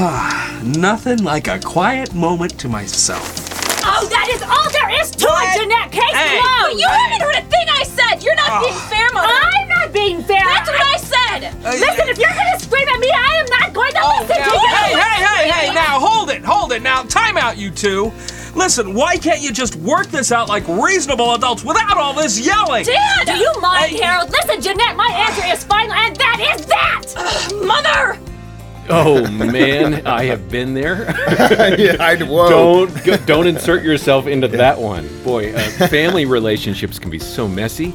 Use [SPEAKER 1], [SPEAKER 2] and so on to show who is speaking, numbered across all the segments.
[SPEAKER 1] Nothing like a quiet moment to myself.
[SPEAKER 2] Oh, that is all there is to
[SPEAKER 1] What?
[SPEAKER 2] it, Jeanette. Case
[SPEAKER 1] Hey.
[SPEAKER 2] closed.
[SPEAKER 3] You haven't heard a thing I said. You're not being ah. fair, mother.
[SPEAKER 2] I'm not being fair.
[SPEAKER 3] That's what I said.
[SPEAKER 2] Uh, listen, if you're gonna scream at me, I am not going to
[SPEAKER 1] Oh,
[SPEAKER 2] listen
[SPEAKER 1] now,
[SPEAKER 2] to you.
[SPEAKER 1] hey, hey, hey, hey, now hold it, hold it. Now, time out, you two. Listen, why can't you just work this out like reasonable adults without all this yelling?
[SPEAKER 2] Dad, do you mind,
[SPEAKER 1] Hey.
[SPEAKER 2] Harold? Listen, Jeanette, my answer is final, and that is that.
[SPEAKER 3] Mother!
[SPEAKER 4] Oh man, I have been there.
[SPEAKER 5] yeah, I,
[SPEAKER 4] don't go, don't insert yourself into that one. Boy, uh, family relationships can be so messy,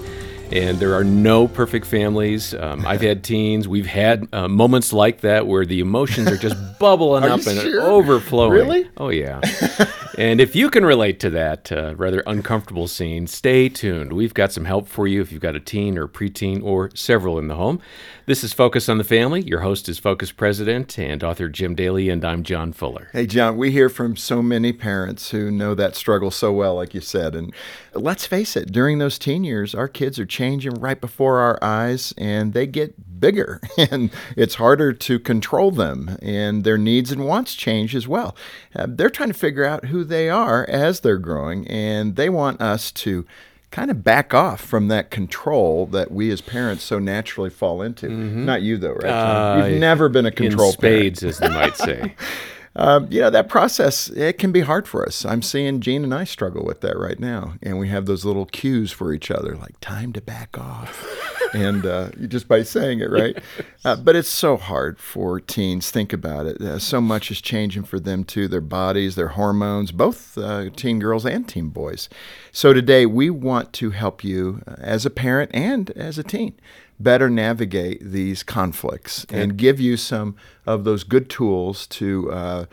[SPEAKER 4] and there are no perfect families. Um, I've had teens. We've had uh, moments like that where the emotions are just bubbling
[SPEAKER 5] Are
[SPEAKER 4] up and
[SPEAKER 5] sure?
[SPEAKER 4] overflowing.
[SPEAKER 5] Really?
[SPEAKER 4] Oh yeah. and if you can relate to that uh, rather uncomfortable scene, stay tuned. We've got some help for you if you've got a teen or preteen or several in the home. This is Focus on the Family. Your host is Focus President and author Jim Daly, and I'm John Fuller.
[SPEAKER 5] Hey, John, we hear from so many parents who know that struggle so well, like you said. And let's face it, during those teen years, our kids are changing right before our eyes and they get bigger and it's harder to control them and their needs and wants change as well. Uh, they're trying to figure out who they are as they're growing and they want us to kind of back off from that control that we as parents so naturally fall into. Not you, though, right?
[SPEAKER 4] Uh,
[SPEAKER 5] You've never been a control
[SPEAKER 4] in
[SPEAKER 5] parent.
[SPEAKER 4] spades, as they might say.
[SPEAKER 5] Um, you know, that process, it can be hard for us. I'm seeing Jean and I struggle with that right now. And we have those little cues for each other, like time to back off. and uh, just by saying it, right? Uh, but it's so hard for teens. Think about it. Uh, so much is changing for them, too their bodies, their hormones, both uh, teen girls and teen boys. So today, we want to help you uh, as a parent and as a teen better navigate these conflicts and give you some of those good tools to uh,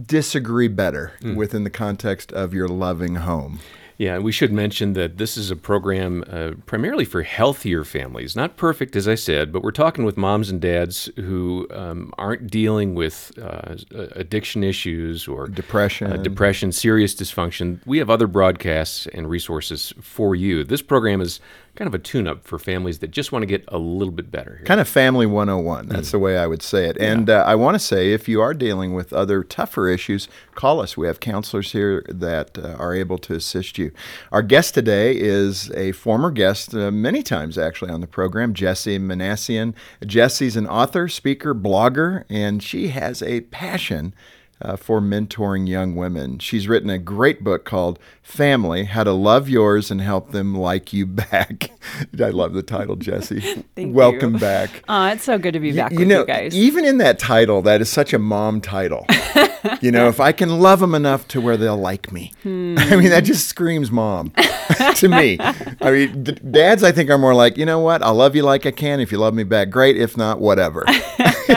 [SPEAKER 5] disagree better within the context of your loving home.
[SPEAKER 4] Yeah, we should mention that this is a program uh, primarily for healthier families. Not perfect, as I said, but we're talking with moms and dads who um, aren't dealing with uh, addiction issues or
[SPEAKER 5] Depression.
[SPEAKER 4] uh, depression, serious dysfunction. We have other broadcasts and resources for you. This program is kind of a tune-up for families that just want to get a little bit better. Here.
[SPEAKER 5] Kind of family 101. That's the way I would say it. And uh, I want to say if you are dealing with other tougher issues, call us. We have counselors here that uh, are able to assist you. Our guest today is a former guest, uh, many times actually on the program, Jessie Minassian. Jessie's an author, speaker, blogger, and she has a passion uh, for mentoring young women. She's written a great book called Family How to Love Yours and Help Them Like You Back. I love the title, Jessie. Welcome
[SPEAKER 6] you.
[SPEAKER 5] back.
[SPEAKER 6] Oh, it's so good to be back
[SPEAKER 5] you
[SPEAKER 6] with
[SPEAKER 5] know,
[SPEAKER 6] you guys.
[SPEAKER 5] even in that title, that is such a mom title. you know, if I can love them enough to where they'll like me.
[SPEAKER 6] Hmm.
[SPEAKER 5] I mean, that just screams mom to me. I mean, d- dads, I think, are more like, you know what? I'll love you like I can. If you love me back, great. If not, whatever.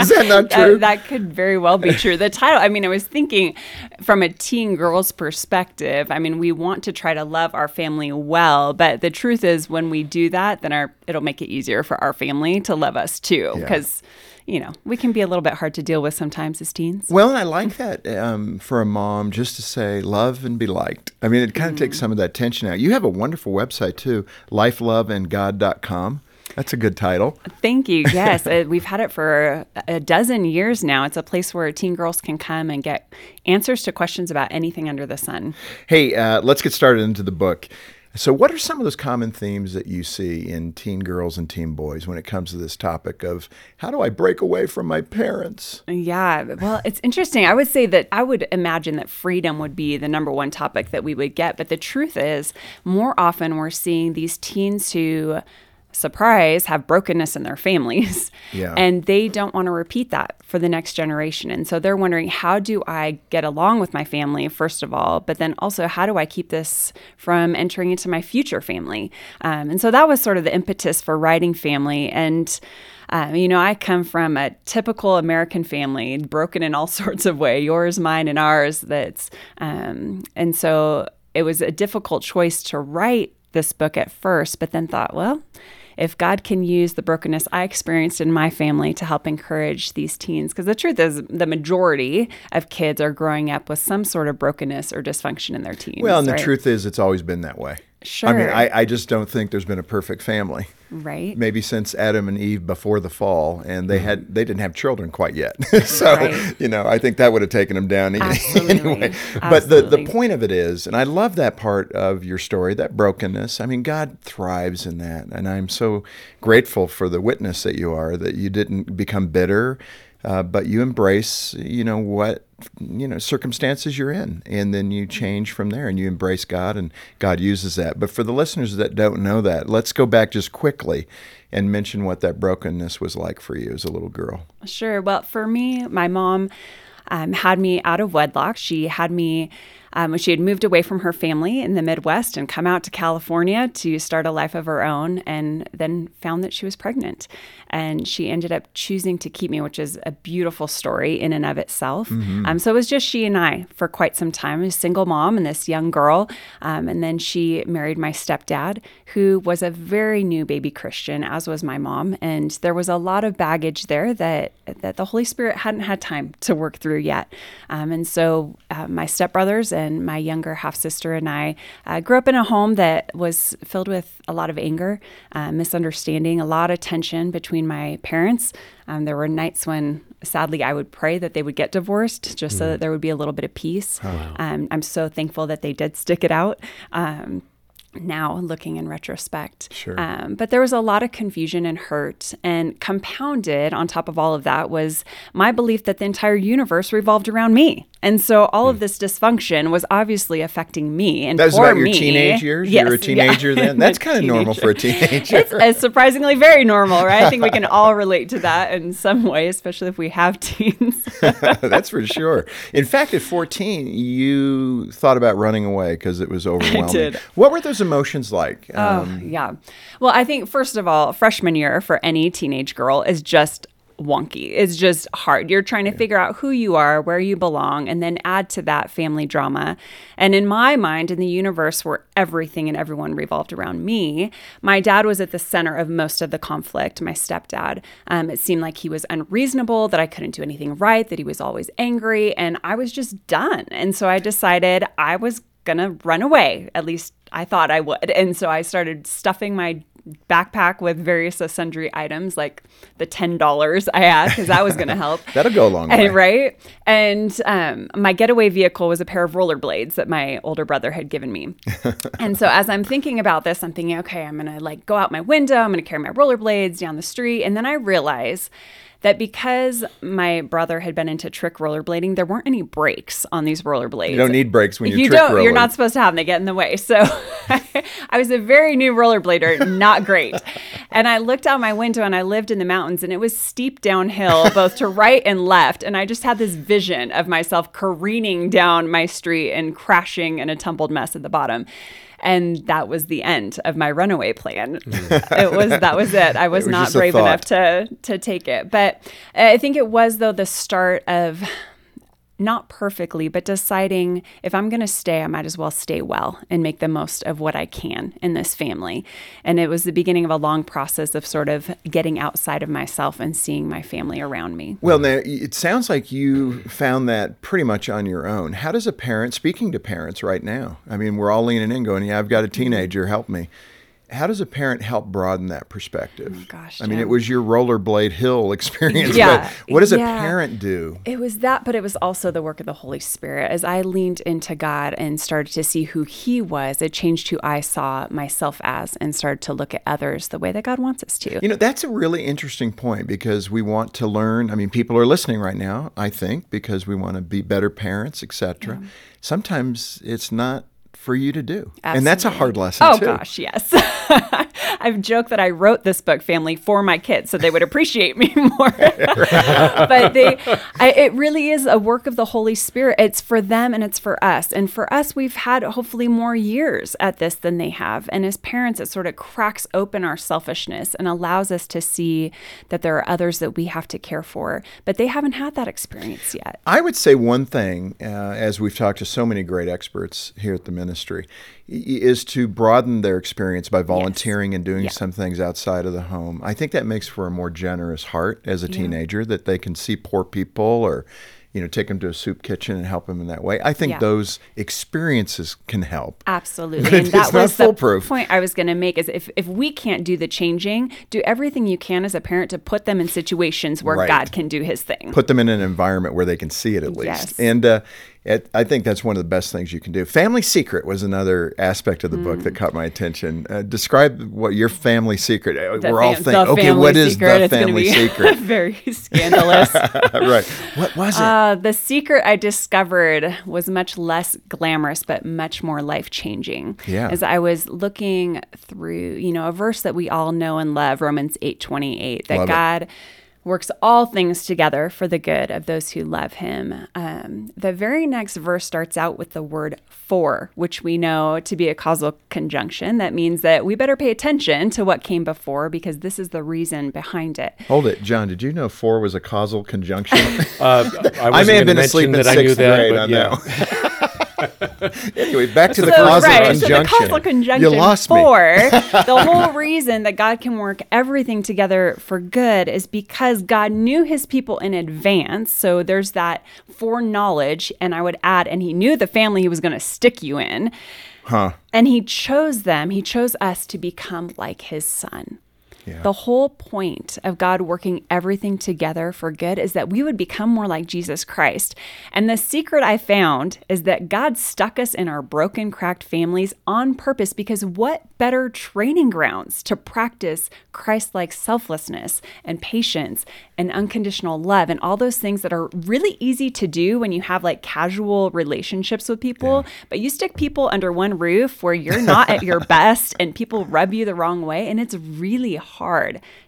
[SPEAKER 5] Is that not true?
[SPEAKER 6] That, that could very well be true. The title, I mean, I was thinking from a teen girl's perspective, I mean, we want to try to love our family well, but the truth is when we do that, then our it'll make it easier for our family to love us too.
[SPEAKER 5] Yeah.
[SPEAKER 6] Because, you know, we can be a little bit hard to deal with sometimes as teens.
[SPEAKER 5] Well, and I like that um, for a mom just to say love and be liked. I mean, it kind of takes
[SPEAKER 6] Mm.
[SPEAKER 5] some of that tension out. You have a wonderful website too, lifeloveandgod.com. That's a good title.
[SPEAKER 6] Thank you. Yes, uh, we've had it for a dozen years now. It's a place where teen girls can come and get answers to questions about anything under the sun.
[SPEAKER 5] Hey, uh, let's get started into the book. So, what are some of those common themes that you see in teen girls and teen boys when it comes to this topic of how do I break away from my parents?
[SPEAKER 6] Yeah, well, it's interesting. I would say that I would imagine that freedom would be the number one topic that we would get. But the truth is, more often we're seeing these teens who surprise, have brokenness in their families.
[SPEAKER 5] Yeah.
[SPEAKER 6] And they don't want to repeat that for the next generation. And so they're wondering, how do I get along with my family, first of all, but then also, how do I keep this from entering into my future family? Um, and so that was sort of the impetus for writing Family. And um, you know, I come from a typical American family, broken in all sorts of way, yours, mine, and ours. That's um, and so it was a difficult choice to write this book at first, but then thought, well, if God can use the brokenness I experienced in my family to help encourage these teens, because the truth is, the majority of kids are growing up with some sort of brokenness or dysfunction in their teens.
[SPEAKER 5] Well, and the truth is, it's always been that way. I mean, I, I just don't think there's been a perfect family.
[SPEAKER 6] right?
[SPEAKER 5] Maybe since Adam and Eve before the fall, and they had mm-hmm. they didn't have children quite yet. so
[SPEAKER 6] Right.
[SPEAKER 5] you know, I think that would have taken them down
[SPEAKER 6] Absolutely.
[SPEAKER 5] anyway. But the the point of it is, and I love that part of your story, that brokenness. I mean, God thrives in that, and I'm so grateful for the witness that you are. That you didn't become bitter, uh, but you embrace, you know, what you know circumstances you're in and then you change from there and you embrace god and god uses that but for the listeners that don't know that let's go back just quickly and mention what that brokenness was like for you as a little girl
[SPEAKER 6] Sure. Well, for me, my mom um, had me out of wedlock. She had me. Um, she had moved away from her family in the Midwest and come out to California to start a life of her own, and then found that she was pregnant. And she ended up choosing to keep me, which is a beautiful story in and of itself. Um, so it was just she and I for quite some time, a single mom and this young girl. Um, and then she married my stepdad, who was a very new baby Christian, as was my mom. And there was a lot of baggage there that that the Holy Spirit hadn't had time to work through yet. Um, and so uh, my stepbrothers and my younger half sister and I uh, grew up in a home that was filled with a lot of anger, uh, misunderstanding, a lot of tension between my parents. Um, there were nights when, sadly, I would pray that they would get divorced just so that there would be a little bit of peace. Um, I'm so thankful that they did stick it out. Um, now looking in retrospect.
[SPEAKER 5] Sure.
[SPEAKER 6] Um, but there was a lot of confusion and hurt. And compounded on top of all of that was my belief that the entire universe revolved around me. And so all of this dysfunction was obviously affecting me. And
[SPEAKER 5] Hmm. that was about your
[SPEAKER 6] me,
[SPEAKER 5] teenage years
[SPEAKER 6] Yes,
[SPEAKER 5] you were a
[SPEAKER 6] yeah.
[SPEAKER 5] teenager then that's kind of normal for a
[SPEAKER 6] Teenager. It's, surprisingly very normal, right? I think we can all relate to that in some way, especially if we have teens.
[SPEAKER 5] that's for sure in fact at 14 you thought about running away because it was overwhelming
[SPEAKER 6] did.
[SPEAKER 5] what were those emotions like
[SPEAKER 6] Oh,
[SPEAKER 5] um,
[SPEAKER 6] yeah. Well, I think first of all, freshman year for any teenage girl is just wonky. It's just hard. You're trying to figure out who you are, where you belong, and then add to that family drama. And in my mind, in the universe where everything and everyone revolved around me, my dad was at the center of most of the conflict, my stepdad. Um, it seemed like he was unreasonable, that I couldn't do anything right, that he was always angry, and I was just done. And so I decided I was gonna run away. At least I thought I would. And so I started stuffing my backpack with various sundry items like the $10 I had because that was going to help.
[SPEAKER 5] that'll go a long way
[SPEAKER 6] right? And um, my getaway vehicle was a pair of rollerblades that my older brother had given me. and so as I'm thinking about this, I'm thinking, okay, I'm going to like go out my window, I'm going to carry my rollerblades down the street. And then I realize that because my brother had been into trick rollerblading, there weren't any brakes on these rollerblades.
[SPEAKER 5] you don't need brakes when you're
[SPEAKER 6] you
[SPEAKER 5] trick
[SPEAKER 6] don't. You're not supposed to have them. They get in the way. So I was a very new rollerblader, not great. And I looked out my window and I lived in the mountains and it was steep downhill, both to right and left. And I just had this vision of myself careening down my street and crashing in a tumbled mess at the bottom. And that was the end of my runaway plan. it was that was it. I was,
[SPEAKER 5] was
[SPEAKER 6] not brave enough to to take it. But uh, I think it was though the start of not perfectly, but deciding if I'm going to stay, I might as well stay well and make the most of what I can in this family. And it was the beginning of a long process of sort of getting outside of myself and seeing my family around me.
[SPEAKER 5] Well, now it sounds like you found that pretty much on your own. How does a parent, speaking to parents right now, I mean, we're all leaning in going, Yeah, I've got a mm-hmm. teenager, help me. How does a parent help broaden that perspective?
[SPEAKER 6] Oh, gosh,
[SPEAKER 5] I mean, it was your rollerblade hill experience,
[SPEAKER 6] Yeah,
[SPEAKER 5] but what does a parent do?
[SPEAKER 6] It was that, but it was also the work of the Holy Spirit. As I leaned into God and started to see who He was, it changed who I saw myself as and started to look at others the way that God wants us to.
[SPEAKER 5] You know, that's a really interesting point because we want to learn. I mean, people are listening right now, I think, because we want to be better parents, etc. Sometimes it's not for you to do. And that's a hard lesson
[SPEAKER 6] Oh
[SPEAKER 5] too.
[SPEAKER 6] gosh, yes. I've joked that I wrote this book, Family, for my kids, so they would appreciate me more. but they, I, it really is a work of the Holy Spirit. It's for them and it's for us. And for us, we've had hopefully more years at this than they have. And as parents, it sort of cracks open our selfishness and allows us to see that there are others that we have to care for. But they haven't had that experience yet.
[SPEAKER 5] I would say one thing, uh, as we've talked to so many great experts here at the ministry, is to broaden their experience by volunteering and doing
[SPEAKER 6] Yeah.
[SPEAKER 5] some things outside of the home. I think that makes for a more generous heart as a teenager that they can see poor people or you know take them to a soup kitchen and help them in that way. I think
[SPEAKER 6] Yeah.
[SPEAKER 5] those experiences can help.
[SPEAKER 6] Absolutely. And that was the
[SPEAKER 5] foolproof.
[SPEAKER 6] point I was going to make is if, if we can't do the changing, do everything you can as a parent to put them in situations where
[SPEAKER 5] Right.
[SPEAKER 6] God can do his thing.
[SPEAKER 5] Put them in an environment where they can see it at least.
[SPEAKER 6] Yes.
[SPEAKER 5] And uh, it, I think that's one of the best things you can do. Family secret was another aspect of the book
[SPEAKER 6] Mm.
[SPEAKER 5] that caught my attention. Uh, describe what your family secret. uh,
[SPEAKER 6] The
[SPEAKER 5] We're all thinking, okay, what is
[SPEAKER 6] secret,
[SPEAKER 5] the
[SPEAKER 6] it's
[SPEAKER 5] family secret?
[SPEAKER 6] very scandalous.
[SPEAKER 5] right. What was it?
[SPEAKER 6] Uh, the secret I discovered was much less glamorous, but much more life changing.
[SPEAKER 5] Yeah.
[SPEAKER 6] As I was looking through, you know, a verse that we all know and love, Romans eight twenty eight, that
[SPEAKER 5] Love it.
[SPEAKER 6] God works all things together for the good of those who love Him. Um, the very next verse starts out with the word for, which we know to be a causal conjunction. That means that we better pay attention to what came before because this is the reason behind it.
[SPEAKER 5] Hold it, John. Did you know for was a causal conjunction?
[SPEAKER 4] Uh, I,
[SPEAKER 5] I may have been asleep in
[SPEAKER 4] mention
[SPEAKER 5] sixth
[SPEAKER 4] that I knew that,
[SPEAKER 5] grade
[SPEAKER 4] but
[SPEAKER 5] on
[SPEAKER 4] yeah.
[SPEAKER 5] that. one. anyway, back to the
[SPEAKER 6] So,
[SPEAKER 5] causal
[SPEAKER 6] right,
[SPEAKER 5] conjunction.
[SPEAKER 6] So the causal conjunction
[SPEAKER 5] You lost me.
[SPEAKER 6] for the whole reason that God can work everything together for good is because God knew his people in advance. So there's that foreknowledge. And I would add, and he knew the family he was going to stick you in.
[SPEAKER 5] Huh.
[SPEAKER 6] And he chose them, he chose us to become like his son. The whole point of God working everything together for good is that we would become more like Jesus Christ. And the secret I found is that God stuck us in our broken, cracked families on purpose because what better training grounds to practice Christ like selflessness and patience and unconditional love and all those things that are really easy to do when you have like casual relationships with people, but you stick people under one roof where you're not at your best and people rub you the wrong way and it's really hard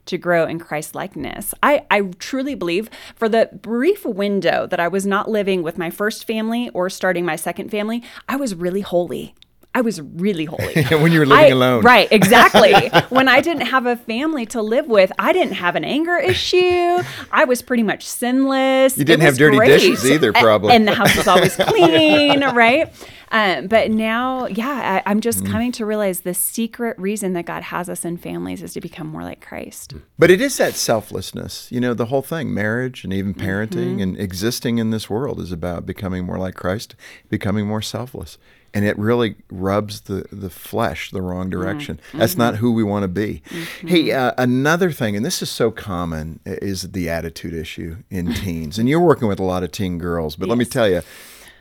[SPEAKER 6] to grow in Christ likeness. I, I truly believe for the brief window that I was not living with my first family or starting my second family, I was really holy. I was really holy.
[SPEAKER 5] when you were living
[SPEAKER 6] I-
[SPEAKER 5] alone.
[SPEAKER 6] Right, exactly. when I didn't have a family to live with, I didn't have an anger issue. I was pretty much sinless.
[SPEAKER 5] You didn't have dirty
[SPEAKER 6] great.
[SPEAKER 5] dishes either, probably.
[SPEAKER 6] And the house was always clean, right? Um, but now, yeah, I, I'm just
[SPEAKER 5] Mm.
[SPEAKER 6] coming to realize the secret reason that God has us in families is to become more like Christ.
[SPEAKER 5] But it is that selflessness. You know, the whole thing, marriage and even parenting
[SPEAKER 6] Mm-hmm.
[SPEAKER 5] and existing in this world is about becoming more like Christ, becoming more selfless. And it really rubs the, the flesh the wrong mm-hmm. direction. That's not mm-hmm. who we want to be. Mm-hmm. Hey, uh, another thing, and this is so common, is the attitude issue in teens. And you're working with a lot of teen girls, but let me tell you,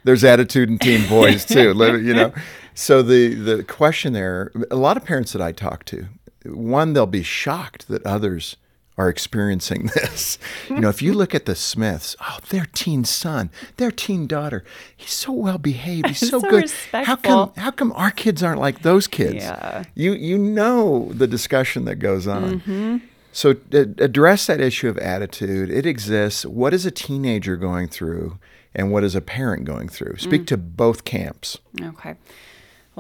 [SPEAKER 5] there's attitude in teen boys too. You know, so the the question there, a lot of parents that I talk to, one they'll be shocked that others are experiencing this. You know, if you look at the Smiths, oh, their teen son, their teen daughter, he's so well behaved, he's so,
[SPEAKER 6] So
[SPEAKER 5] good. How come how come our kids aren't like those kids?
[SPEAKER 6] Yeah.
[SPEAKER 5] You you know the discussion that goes on.
[SPEAKER 6] Mm-hmm.
[SPEAKER 5] So address that issue of attitude. It exists. What is a teenager going through, and what is a parent going through?
[SPEAKER 6] Mm.
[SPEAKER 5] Speak to both camps.
[SPEAKER 6] Okay.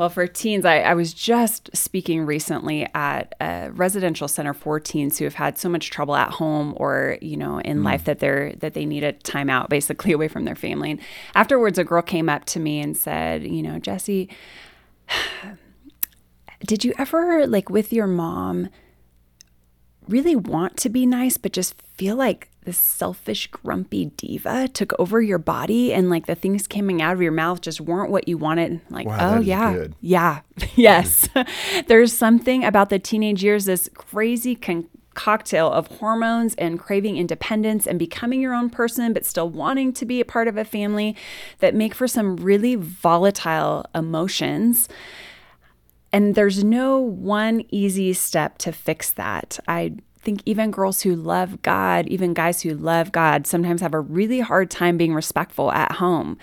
[SPEAKER 6] Well, for teens, I, I was just speaking recently at a residential center for teens who have had so much trouble at home or, you know, in hmm. life that they're that they need a timeout, basically away from their family. And afterwards, a girl came up to me and said, you know, Jessie, did you ever like with your mom really want to be nice, but just feel like this selfish, grumpy diva took over your body and like the things coming out of your mouth just weren't what you wanted. Like,
[SPEAKER 5] Wow,
[SPEAKER 6] oh, yeah.
[SPEAKER 5] good.
[SPEAKER 6] Yeah. yes. There's something about the teenage years, this crazy con- cocktail of hormones and craving independence and becoming your own person, but still wanting to be a part of a family that make for some really volatile emotions. And there's no one easy step to fix that. I think even girls who love God, even guys who love God, sometimes have a really hard time being respectful at home.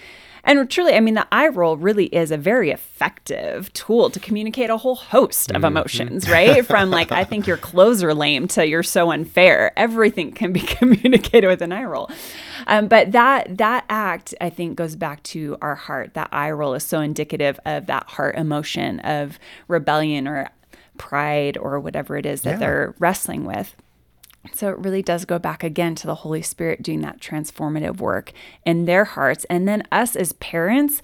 [SPEAKER 6] And truly, I mean, the eye roll really is a very effective tool to communicate a whole host of emotions, right? From like, I think your clothes are lame to you're so unfair. Everything can be communicated with an eye roll. Um, but that that act, I think, goes back to our heart. That eye roll is so indicative of that heart emotion of rebellion or pride or whatever it is that
[SPEAKER 5] Yeah.
[SPEAKER 6] they're wrestling with. So it really does go back again to the Holy Spirit doing that transformative work in their hearts. And then us as parents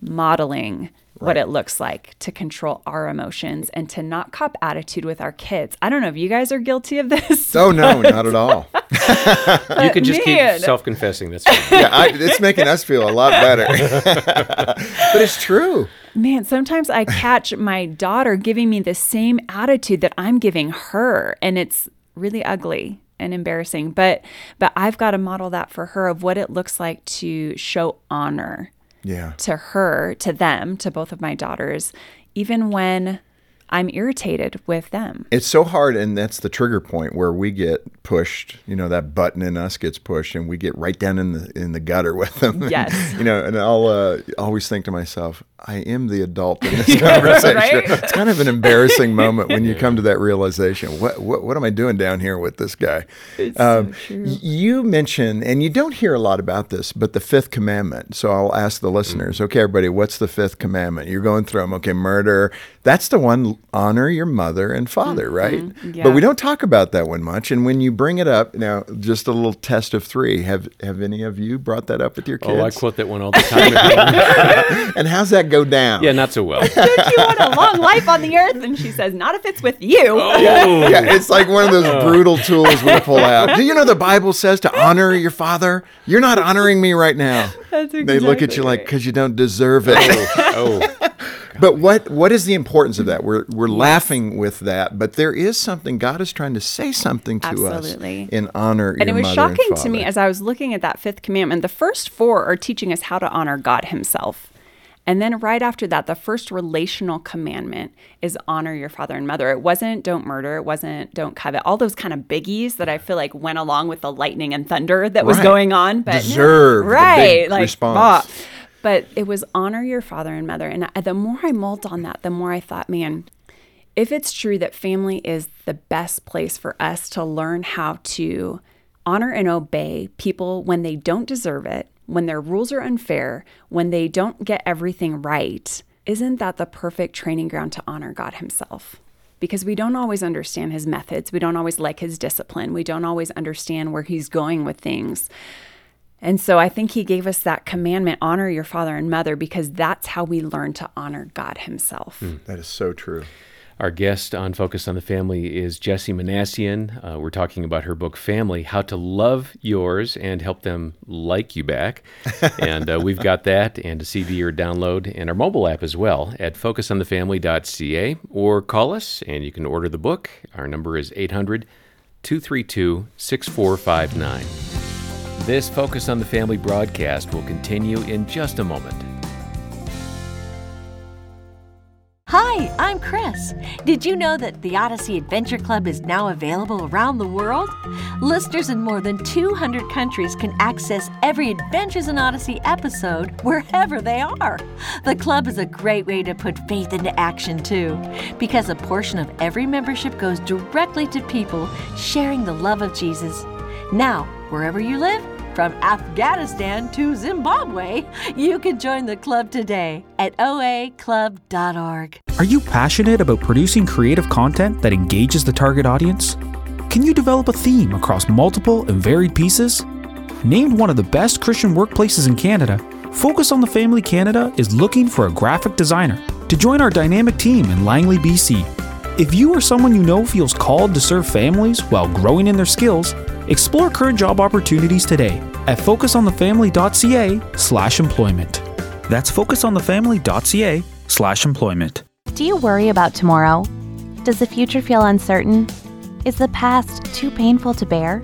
[SPEAKER 6] modeling what it looks like to control our emotions and to not cop attitude with our kids. I don't know if you guys are guilty of this.
[SPEAKER 5] Oh no, not at all.
[SPEAKER 4] you can just
[SPEAKER 6] man.
[SPEAKER 4] keep self confessing. That's fine.
[SPEAKER 5] Yeah, I, it's making us feel a lot better. but it's true.
[SPEAKER 6] Man, sometimes I catch my daughter giving me the same attitude that I'm giving her, and it's really ugly and embarrassing. But but I've got to model that for her of what it looks like to show honor
[SPEAKER 5] Yeah.
[SPEAKER 6] to her, to them, to both of my daughters, even when I'm irritated with them.
[SPEAKER 5] It's so hard, and that's the trigger point where we get pushed. You know, that button in us gets pushed, and we get right down in the in the gutter with them.
[SPEAKER 6] Yes.
[SPEAKER 5] you know, and I'll uh, always think to myself, I am the adult in this conversation.
[SPEAKER 6] right?
[SPEAKER 5] It's kind of an embarrassing moment when you come to that realization. What what, what am I doing down here with this guy? Um, y- You mention, and you don't hear a lot about this, but the fifth commandment. So I'll ask the listeners. Okay, everybody, what's the fifth commandment? You're going through them. Okay, murder. That's the one. Honor your mother and father, mm-hmm. right?
[SPEAKER 6] Yeah.
[SPEAKER 5] But we don't talk about that one much. And when you bring it up, now just a little test of three. Have have any of you brought that up with your kids?
[SPEAKER 4] Oh, I quote that one all the time. at home.
[SPEAKER 5] and how's that go down?
[SPEAKER 4] yeah, not so well.
[SPEAKER 6] Don't you want a long life on the earth? And she says, Not if it's with you.
[SPEAKER 4] Oh.
[SPEAKER 5] Yeah, it's like one of those oh. brutal tools we pull out. Do you know the Bible says to honor your father? You're not honoring me right now.
[SPEAKER 6] That's
[SPEAKER 5] They look at
[SPEAKER 6] exactly
[SPEAKER 5] you like because you don't deserve it.
[SPEAKER 4] Oh, oh.
[SPEAKER 5] But what what is the importance of that? We're we're laughing with that, but there is something God is trying to say something to
[SPEAKER 6] Absolutely.
[SPEAKER 5] us in honor.
[SPEAKER 6] And it was shocking to me as I was looking at that fifth commandment. The first four are teaching us how to honor God Himself. And then right after that, the first relational commandment is honor your father and mother. It wasn't don't murder, it wasn't don't covet, all those kind of biggies that I feel like went along with the lightning and thunder that was
[SPEAKER 5] Right.
[SPEAKER 6] going on. But no,
[SPEAKER 5] Deserve big
[SPEAKER 6] right, like
[SPEAKER 5] response.
[SPEAKER 6] bah. But it was honor your father and mother. And the more I mulled on that, the more I thought, man, if it's true that family is the best place for us to learn how to honor and obey people when they don't deserve it, when their rules are unfair, when they don't get everything right, isn't that the perfect training ground to honor God Himself? Because we don't always understand His methods, we don't always like His discipline, we don't always understand where He's going with things. And so I think he gave us that commandment honor your father and mother because that's how we learn to honor God himself.
[SPEAKER 5] that is so true.
[SPEAKER 4] Our guest on Focus on the Family is Jessie Minassian. Uh, we're talking about her book, Family How to Love Yours and Help Them Like You Back. and uh, we've got that and a CD or download and our mobile app as well at focusonthefamily.ca or call us and you can order the book. Our number is 800 232 6459. This Focus on the Family broadcast will continue in just a moment.
[SPEAKER 7] Hi, I'm Chris. Did you know that the Odyssey Adventure Club is now available around the world? Listeners in more than 200 countries can access every Adventures in Odyssey episode wherever they are. The club is a great way to put faith into action, too, because a portion of every membership goes directly to people sharing the love of Jesus. Now, wherever you live, from Afghanistan to Zimbabwe, you can join the club today at oaclub.org.
[SPEAKER 8] Are you passionate about producing creative content that engages the target audience? Can you develop a theme across multiple and varied pieces? Named one of the best Christian workplaces in Canada, Focus on the Family Canada is looking for a graphic designer to join our dynamic team in Langley, BC. If you or someone you know feels called to serve families while growing in their skills, explore current job opportunities today at focusonthefamily.ca/employment. That's focusonthefamily.ca slash employment.
[SPEAKER 9] Do you worry about tomorrow? Does the future feel uncertain? Is the past too painful to bear?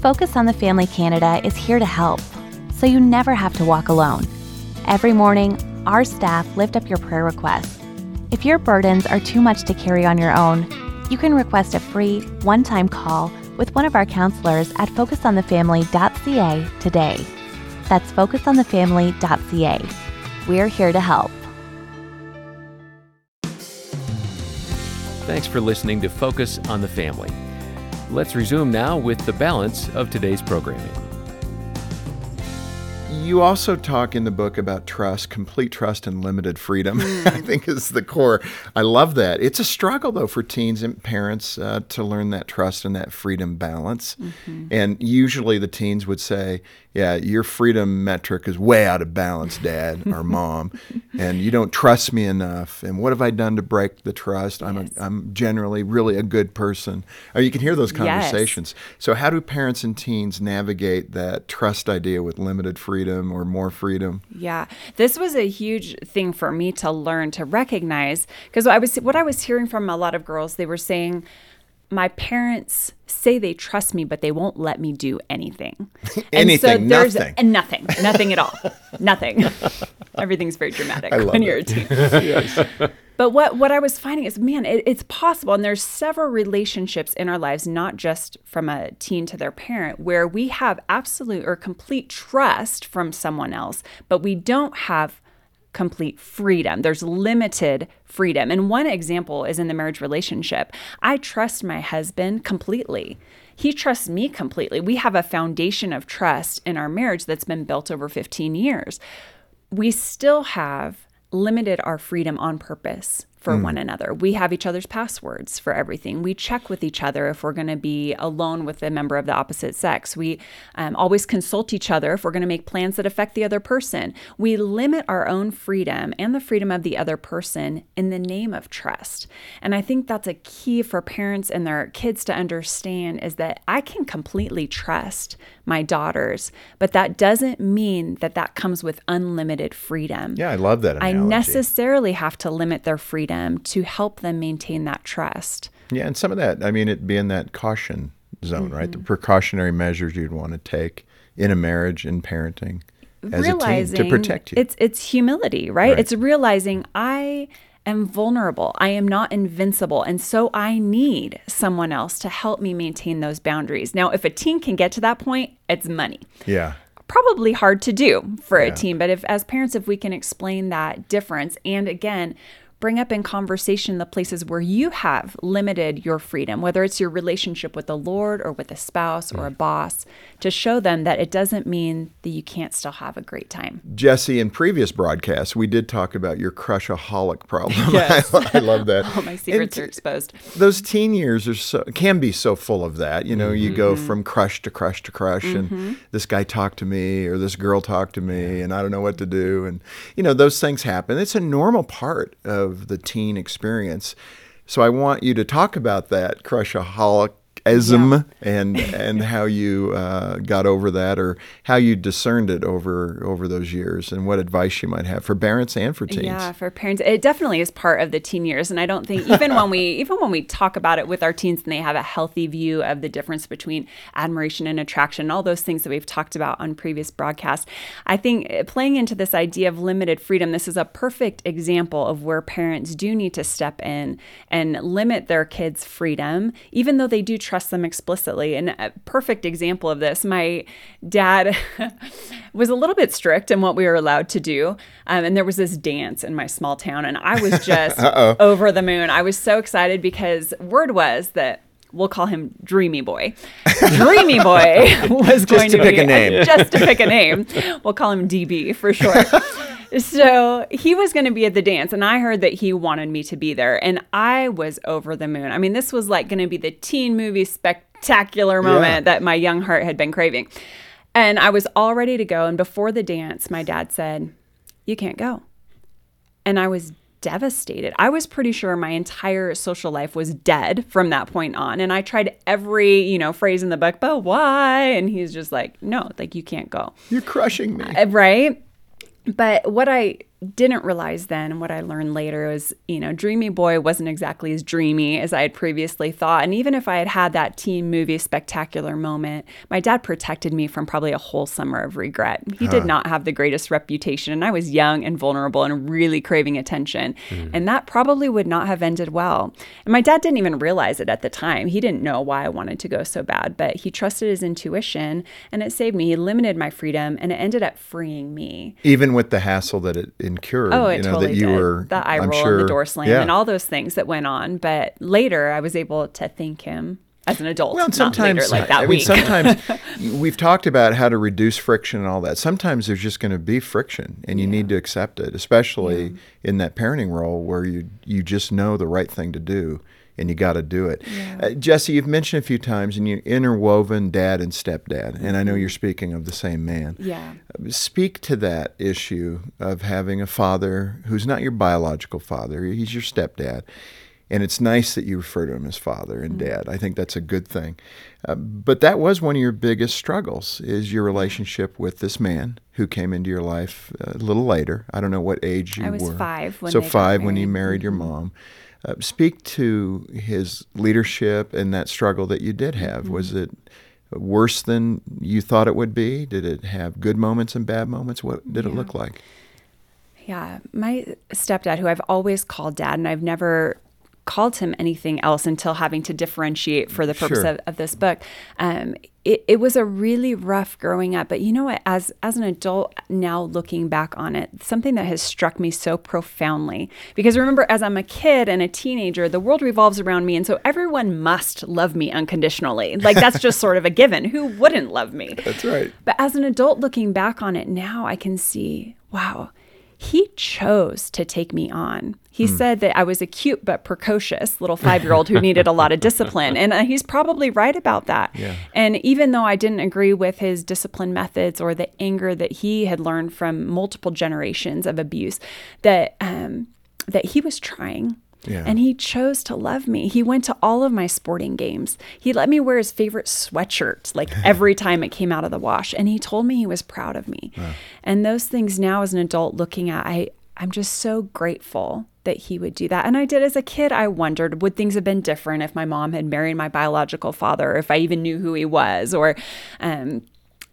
[SPEAKER 9] Focus on the Family Canada is here to help, so you never have to walk alone. Every morning, our staff lift up your prayer requests. If your burdens are too much to carry on your own, You can request a free, one time call with one of our counselors at focusonthefamily.ca today. That's focusonthefamily.ca. We're here to help.
[SPEAKER 4] Thanks for listening to Focus on the Family. Let's resume now with the balance of today's programming.
[SPEAKER 5] You also talk in the book about trust, complete trust, and limited freedom. I think is the core. I love that. It's a struggle though for teens and parents uh, to learn that trust and that freedom balance. And usually the teens would say, "Yeah, your freedom metric is way out of balance, Dad or Mom, and you don't trust me enough. And what have I done to break the trust? I'm a, I'm generally really a good person." Or you can hear those
[SPEAKER 6] Yes.
[SPEAKER 5] conversations. So, how do parents and teens navigate that trust idea with limited freedom or more freedom?
[SPEAKER 6] Yeah, this was a huge thing for me to learn to recognize because I was what I was hearing from a lot of girls. They were saying, "My parents say they trust me, but they won't let me do anything."
[SPEAKER 5] Anything,
[SPEAKER 6] there's
[SPEAKER 5] nothing.
[SPEAKER 6] and nothing, nothing at all, nothing. Everything's very dramatic when you're a teen.
[SPEAKER 5] yes.
[SPEAKER 6] But what what I was finding is, man, it, it's possible, and there's several relationships in our lives, not just from a teen to their parent, where we have absolute or complete trust from someone else, but we don't have complete freedom. There's limited freedom. And one example is in the marriage relationship. I trust my husband completely. He trusts me completely. We have a foundation of trust in our marriage that's been built over 15 years. We still have limited our freedom on purpose for one another. We have each other's passwords for everything. We check with each other if we're going to be alone with a member of the opposite sex. We um, always consult each other if we're going to make plans that affect the other person. We limit our own freedom and the freedom of the other person in the name of trust. And I think that's a key for parents and their kids to understand is that I can completely trust my daughters, but that doesn't mean that that comes with unlimited freedom.
[SPEAKER 5] Yeah, I love that
[SPEAKER 6] I necessarily have to limit their freedom to help them maintain that trust.
[SPEAKER 5] Yeah, and some of that, I mean, it being that caution zone, right? The
[SPEAKER 6] Mm-hmm.
[SPEAKER 5] precautionary measures you'd want to take in a marriage, in parenting, as a team to protect you.
[SPEAKER 6] It's it's humility, right?
[SPEAKER 5] Right.
[SPEAKER 6] It's realizing I am vulnerable. I am not invincible, and so I need someone else to help me maintain those boundaries. Now, if a teen can get to that point, it's money.
[SPEAKER 5] yeah.
[SPEAKER 6] probably hard to do for
[SPEAKER 5] Yeah.
[SPEAKER 6] a teen but if as parents if we can explain that difference and again bring up in conversation the places where you have limited your freedom whether it's your relationship with the lord or with a spouse or a boss to show them that it doesn't mean that you can't still have a great time
[SPEAKER 5] Jessie, in previous broadcasts, we did talk about your crushaholic problem.
[SPEAKER 6] Yes.
[SPEAKER 5] I, I love that.
[SPEAKER 6] all my secrets
[SPEAKER 5] And
[SPEAKER 6] are exposed
[SPEAKER 5] those teen years are so can be so full of that. You know, you go
[SPEAKER 6] Mm-hmm.
[SPEAKER 5] from crush to crush to crush, and this guy talked to me or this girl talked to me, and I don't know what to do. And you know, those things happen. It's a normal part of the teen experience. So I want you to talk about that crushaholic. Ism and and how you uh, got over that, or how you discerned it over over those years, and what advice you might have for parents and for teens.
[SPEAKER 6] Yeah, for parents, it definitely is part of the teen years, and I don't think even when we even when we talk about it with our teens and they have a healthy view of the difference between admiration and attraction, all those things that we've talked about on previous broadcasts, I think uh, playing into this idea of limited freedom, this is a perfect example of where parents do need to step in and limit their kids' freedom, even though they do trust them explicitly. And a perfect example of this, my dad was a little bit strict in what we were allowed to do. Um, and there was this dance in my small town, and I was just over the moon. I was so excited because word was that. We'll call him Dreamy Boy. Dreamy Boy was going
[SPEAKER 5] to pick
[SPEAKER 6] be
[SPEAKER 5] a name.
[SPEAKER 6] just to pick a name. We'll call him DB for short. So he was going to be at the dance, and I heard that he wanted me to be there, and I was over the moon. I mean, this was like going to be the teen movie spectacular moment that my young heart had been craving. And I was all ready to go. And before the dance, my dad said, You can't go. And I was devastated. I was pretty sure my entire social life was dead from that point on. And I tried every, you know, phrase in the book, but why? And he's just like, no, like you can't go.
[SPEAKER 5] You're crushing me.
[SPEAKER 6] Uh, Right. But what I didn't realize then, and what I learned later was, you know, Dreamy Boy wasn't exactly as dreamy as I had previously thought. And even if I had had that teen movie spectacular moment, my dad protected me from probably a whole summer of regret. He did not have the greatest reputation, and I was young and vulnerable and really craving attention. Hmm. And that probably would not have ended well. And my dad didn't even realize it at the time. He didn't know why I wanted to go so bad, but he trusted his intuition and it saved me. He limited my freedom and it ended up freeing me.
[SPEAKER 5] Even with the hassle that it incurred,
[SPEAKER 6] Oh, it
[SPEAKER 5] you know,
[SPEAKER 6] totally
[SPEAKER 5] that you
[SPEAKER 6] did.
[SPEAKER 5] were
[SPEAKER 6] the eye
[SPEAKER 5] I'm
[SPEAKER 6] roll
[SPEAKER 5] sure,
[SPEAKER 6] and the door slam
[SPEAKER 5] yeah.
[SPEAKER 6] and all those things that went on. But later, I was able to thank him as an adult.
[SPEAKER 5] Well,
[SPEAKER 6] not later,
[SPEAKER 5] sometimes
[SPEAKER 6] like that
[SPEAKER 5] I
[SPEAKER 6] week.
[SPEAKER 5] mean, sometimes we've talked about how to reduce friction and all that. Sometimes there's just going to be friction, and you need to accept it, especially in that parenting role where you you just know the right thing to do, and you got to do it. Uh, Jessie, you've mentioned a few times, and you interwoven dad and stepdad, and I know you're speaking of the same man.
[SPEAKER 6] yeah.
[SPEAKER 5] Speak to that issue of having a father who's not your biological father; he's your stepdad. And it's nice that you refer to him as father and dad. I think that's a good thing. Uh, but that was one of your biggest struggles is your relationship with this man who came into your life uh, a little later. I don't know what age you were.
[SPEAKER 6] I was
[SPEAKER 5] were.
[SPEAKER 6] five when
[SPEAKER 5] so five when you
[SPEAKER 6] married.
[SPEAKER 5] married your mom. Uh, speak to his leadership and that struggle that you did have.
[SPEAKER 6] Mm-hmm.
[SPEAKER 5] Was it worse than you thought it would be? Did it have good moments and bad moments? What did it look like?
[SPEAKER 6] Yeah, my stepdad, who I've always called dad, and I've never called him anything else until having to differentiate for the purpose
[SPEAKER 5] Sure.
[SPEAKER 6] of, of this book. Um, it, it was a really rough growing up, but you know what? As as an adult now, looking back on it, something that has struck me so profoundly because remember, as I'm a kid and a teenager, the world revolves around me, and so everyone must love me unconditionally. Like that's just sort of a given. Who wouldn't love me?
[SPEAKER 5] That's right.
[SPEAKER 6] But as an adult looking back on it now, I can see, wow, he chose to take me on. He said that I was a cute but precocious little five year old who needed a lot of discipline. And uh, he's probably right about that. And even though I didn't agree with his discipline methods or the anger that he had learned from multiple generations of abuse, that, um, that he was trying.
[SPEAKER 5] Yeah.
[SPEAKER 6] And he chose to love me. He went to all of my sporting games. He let me wear his favorite sweatshirt like every time it came out of the wash. And he told me he was proud of me. And those things now as an adult looking at, I, I'm just so grateful that he would do that. And I did as a kid, I wondered would things have been different if my mom had married my biological father, if I even knew who he was, or um,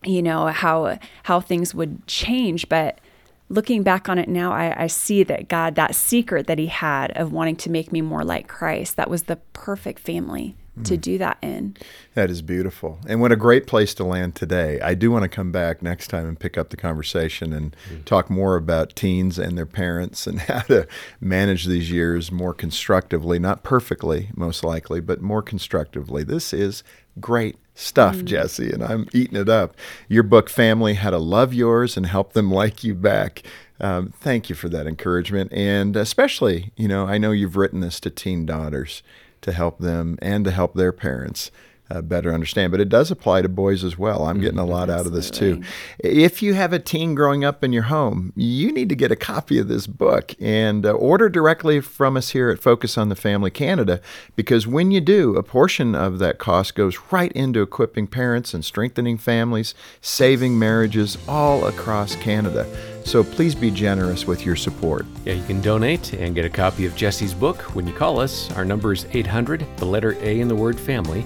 [SPEAKER 6] you know, how how things would change. But looking back on it now, I, I see that God, that secret that He had of wanting to make me more like Christ, that was the perfect family to mm. do that in.
[SPEAKER 5] That is beautiful. And what a great place to land today. I do want to come back next time and pick up the conversation and mm. talk more about teens and their parents and how to manage these years more constructively, not perfectly, most likely, but more constructively. This is great stuff, mm. Jessie, and I'm eating it up. Your book, Family How to Love Yours and Help Them Like You Back. Um, thank you for that encouragement. And especially, you know, I know you've written this to teen daughters to help them and to help their parents uh, better understand. But it does apply to boys as well. I'm getting a lot out of this too. If you have a teen growing up in your home, you need to get a copy of this book and uh, order directly from us here at Focus on the Family Canada because when you do, a portion of that cost goes right into equipping parents and strengthening families, saving marriages all across Canada. So please be generous with your support.
[SPEAKER 4] Yeah, you can donate and get a copy of Jessie's book when you call us. Our number is 800, the letter A in the word family,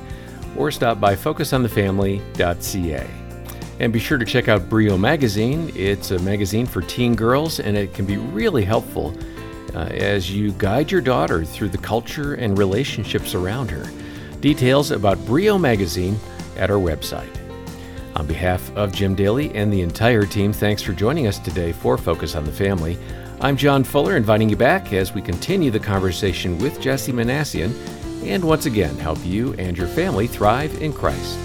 [SPEAKER 4] or stop by focusonthefamily.ca. And be sure to check out Brio Magazine. It's a magazine for teen girls, and it can be really helpful uh, as you guide your daughter through the culture and relationships around her. Details about Brio Magazine at our website. On behalf of Jim Daly and the entire team, thanks for joining us today for Focus on the Family. I'm John Fuller, inviting you back as we continue the conversation with Jessie Minassian and once again help you and your family thrive in Christ.